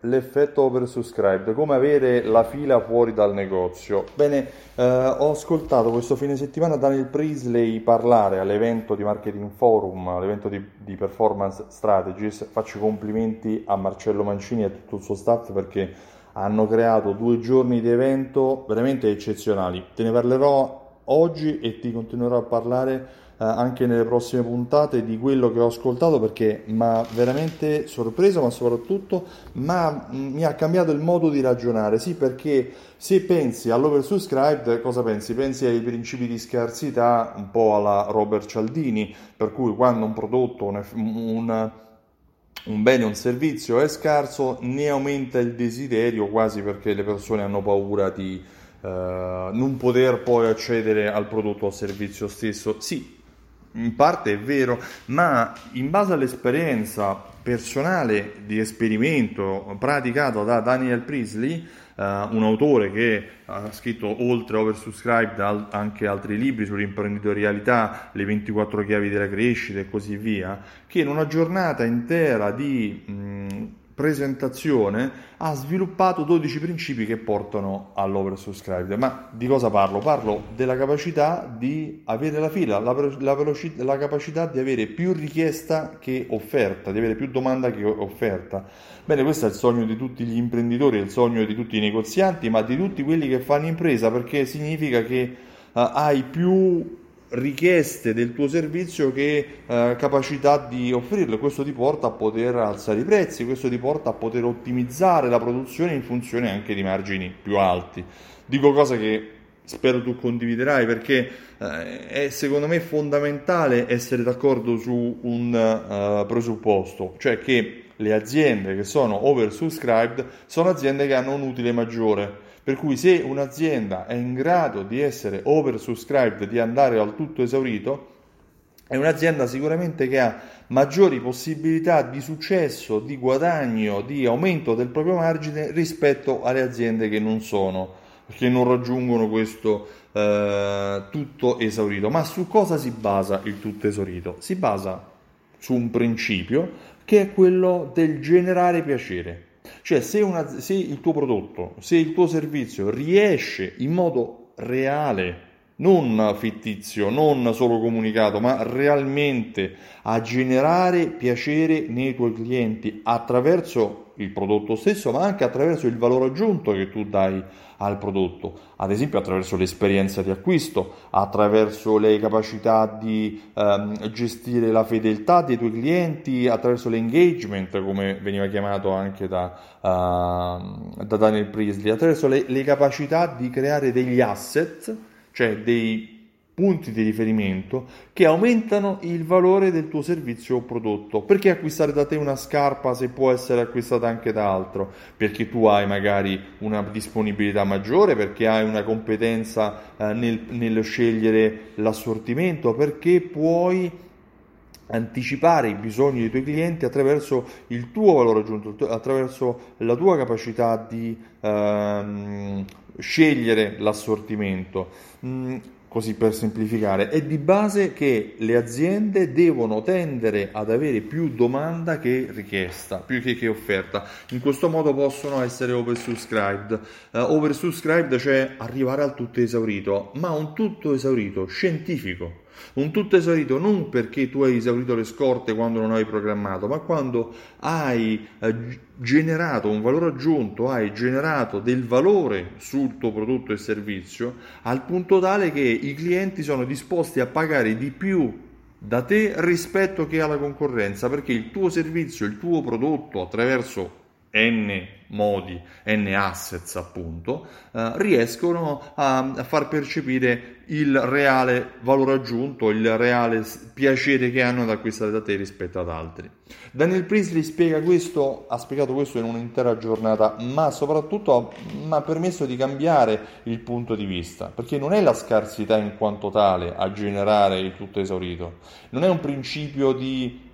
l'effetto oversubscribed, come avere la fila fuori dal negozio. Bene, eh, ho ascoltato questo fine settimana Daniel Priestley parlare all'evento di Marketing Forum, all'evento di, di Performance Strategies. Faccio i complimenti a Marcello Mancini e a tutto il suo staff perché hanno creato due giorni di evento veramente eccezionali. Te ne parlerò oggi e ti continuerò a parlare anche nelle prossime puntate di quello che ho ascoltato perché mi ha veramente sorpreso, ma soprattutto ma, mm, mi ha cambiato il modo di ragionare. Sì, perché se pensi all'oversubscribed, cosa pensi? Pensi ai principi di scarsità, un po' alla Robert Cialdini, per cui quando un prodotto, un, un un bene un servizio è scarso, ne aumenta il desiderio quasi perché le persone hanno paura di uh, non poter poi accedere al prodotto o servizio stesso. Sì, in parte è vero, ma in base all'esperienza personale di esperimento praticato da Daniel Priestley, uh, un autore che ha scritto oltre Oversubscribed al- anche altri libri sull'imprenditorialità, le 24 chiavi della crescita e così via, che in una giornata intera di mh, presentazione ha sviluppato 12 principi che portano all'oversubscribed. Ma di cosa parlo? Parlo della capacità di avere la fila, la, la, veloci- la capacità di avere più richiesta che offerta, di avere più domanda che offerta. Bene, questo è il sogno di tutti gli imprenditori, il sogno di tutti i negozianti, ma di tutti quelli che fanno impresa, perché significa che uh, hai più richieste del tuo servizio che eh, capacità di offrirle. Questo ti porta a poter alzare i prezzi, questo ti porta a poter ottimizzare la produzione in funzione anche di margini più alti. Dico cose che spero tu condividerai perché eh, è secondo me fondamentale essere d'accordo su un uh, presupposto, cioè che le aziende che sono oversubscribed sono aziende che hanno un utile maggiore per cui se un'azienda è in grado di essere oversubscribed, di andare al tutto esaurito, è un'azienda sicuramente che ha maggiori possibilità di successo, di guadagno, di aumento del proprio margine rispetto alle aziende che non sono, che non raggiungono questo eh, tutto esaurito. Ma su cosa si basa il tutto esaurito? Si basa su un principio che è quello del generare piacere. Cioè se, una, se il tuo prodotto, se il tuo servizio riesce in modo reale non fittizio, non solo comunicato, ma realmente a generare piacere nei tuoi clienti attraverso il prodotto stesso, ma anche attraverso il valore aggiunto che tu dai al prodotto, ad esempio attraverso l'esperienza di acquisto, attraverso le capacità di ehm, gestire la fedeltà dei tuoi clienti, attraverso l'engagement, come veniva chiamato anche da, uh, da Daniel Priestley, attraverso le, le capacità di creare degli asset, cioè dei punti di riferimento che aumentano il valore del tuo servizio o prodotto. Perché acquistare da te una scarpa se può essere acquistata anche da altro? Perché tu hai magari una disponibilità maggiore, perché hai una competenza eh, nel, nello scegliere l'assortimento, perché puoi anticipare i bisogni dei tuoi clienti attraverso il tuo valore aggiunto, attraverso la tua capacità di ehm, scegliere l'assortimento. Mm, così per semplificare, è di base che le aziende devono tendere ad avere più domanda che richiesta, più che, che offerta. In questo modo possono essere oversubscribed. Uh, oversubscribed cioè arrivare al tutto esaurito, ma un tutto esaurito scientifico un tutto esaurito non perché tu hai esaurito le scorte quando non hai programmato, ma quando hai eh, generato un valore aggiunto, hai generato del valore sul tuo prodotto e servizio al punto tale che i clienti sono disposti a pagare di più da te rispetto che alla concorrenza, perché il tuo servizio, il tuo prodotto attraverso n modi, n assets appunto, eh, riescono a, a, far percepire il reale valore aggiunto, il reale piacere che hanno ad acquistare da te rispetto ad altri. Daniel Priestley spiega questo, ha spiegato questo in un'intera giornata, ma soprattutto mi ha permesso di cambiare il punto di vista, perché non è la scarsità in quanto tale a generare il tutto esaurito, non è un principio di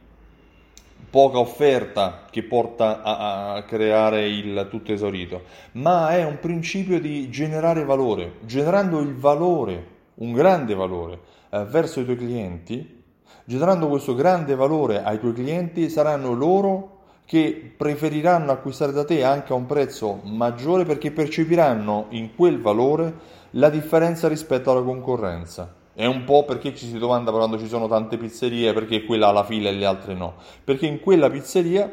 poca offerta che porta a, a, creare il tutto esaurito, ma è un principio di generare valore. Generando il valore, un grande valore, eh, verso i tuoi clienti, generando questo grande valore ai tuoi clienti, saranno loro che preferiranno acquistare da te anche a un prezzo maggiore perché percepiranno in quel valore la differenza rispetto alla concorrenza. È un po' perché ci si domanda quando ci sono tante pizzerie perché quella ha la fila e le altre no. Perché in quella pizzeria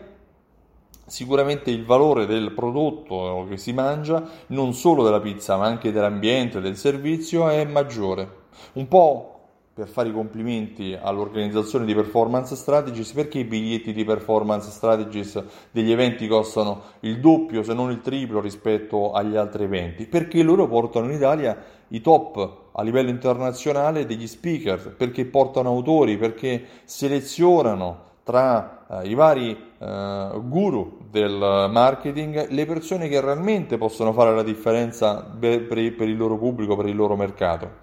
sicuramente il valore del prodotto che si mangia, non solo della pizza ma anche dell'ambiente, del servizio, è maggiore. Un po' per fare i complimenti all'organizzazione di Performance Strategies perché i biglietti di Performance Strategies degli eventi costano il doppio se non il triplo rispetto agli altri eventi perché loro portano in Italia i top a livello internazionale degli speaker perché portano autori perché selezionano tra eh, i vari eh, guru del marketing le persone che realmente possono fare la differenza per, per il loro pubblico, per il loro mercato.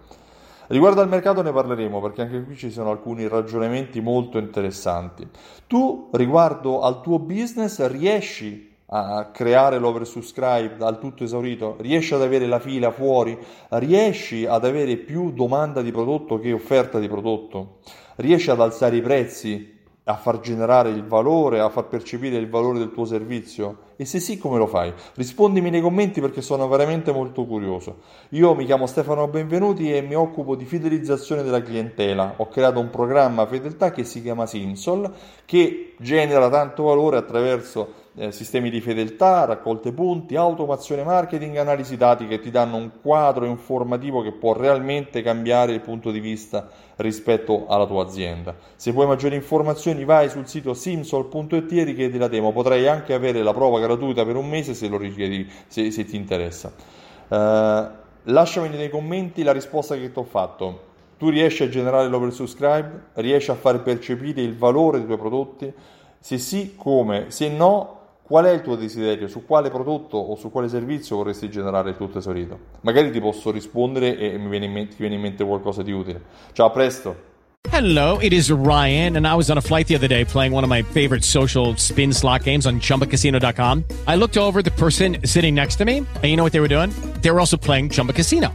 Riguardo al mercato ne parleremo perché anche qui ci sono alcuni ragionamenti molto interessanti. Tu riguardo al tuo business riesci a creare l'oversubscribe al tutto esaurito, riesci ad avere la fila fuori, riesci ad avere più domanda di prodotto che offerta di prodotto, riesci ad alzare i prezzi a far generare il valore, a far percepire il valore del tuo servizio? E se sì, come lo fai? Rispondimi nei commenti perché sono veramente molto curioso. Io mi chiamo Stefano Benvenuti e mi occupo di fidelizzazione della clientela. Ho creato un programma fedeltà che si chiama Simsol che genera tanto valore attraverso eh, sistemi di fedeltà, raccolte punti, automazione marketing, analisi dati che ti danno un quadro informativo che può realmente cambiare il punto di vista rispetto alla tua azienda. Se vuoi maggiori informazioni vai sul sito simsol.it e richiedi la demo, potrai anche avere la prova gratuita per un mese se lo richiedi, se, se ti interessa. Uh, lasciami nei commenti la risposta che ti ho fatto. Tu riesci a generare l'oversubscribe? Riesci a far percepire il valore dei tuoi prodotti? Se sì, come? Se no, Qual è il tuo desiderio? Su quale prodotto o su quale servizio vorresti generare il tuo tesorito? Magari ti posso rispondere e mi viene mente, ti viene in mente qualcosa di utile. Ciao, a presto! Hello, it is Ryan, and I was on a flight the other day playing one of my favorite social spin slot games on chumbacasino.com. I looked over the person sitting next to me, and you know what they were doing? They were also playing Chumba Casino.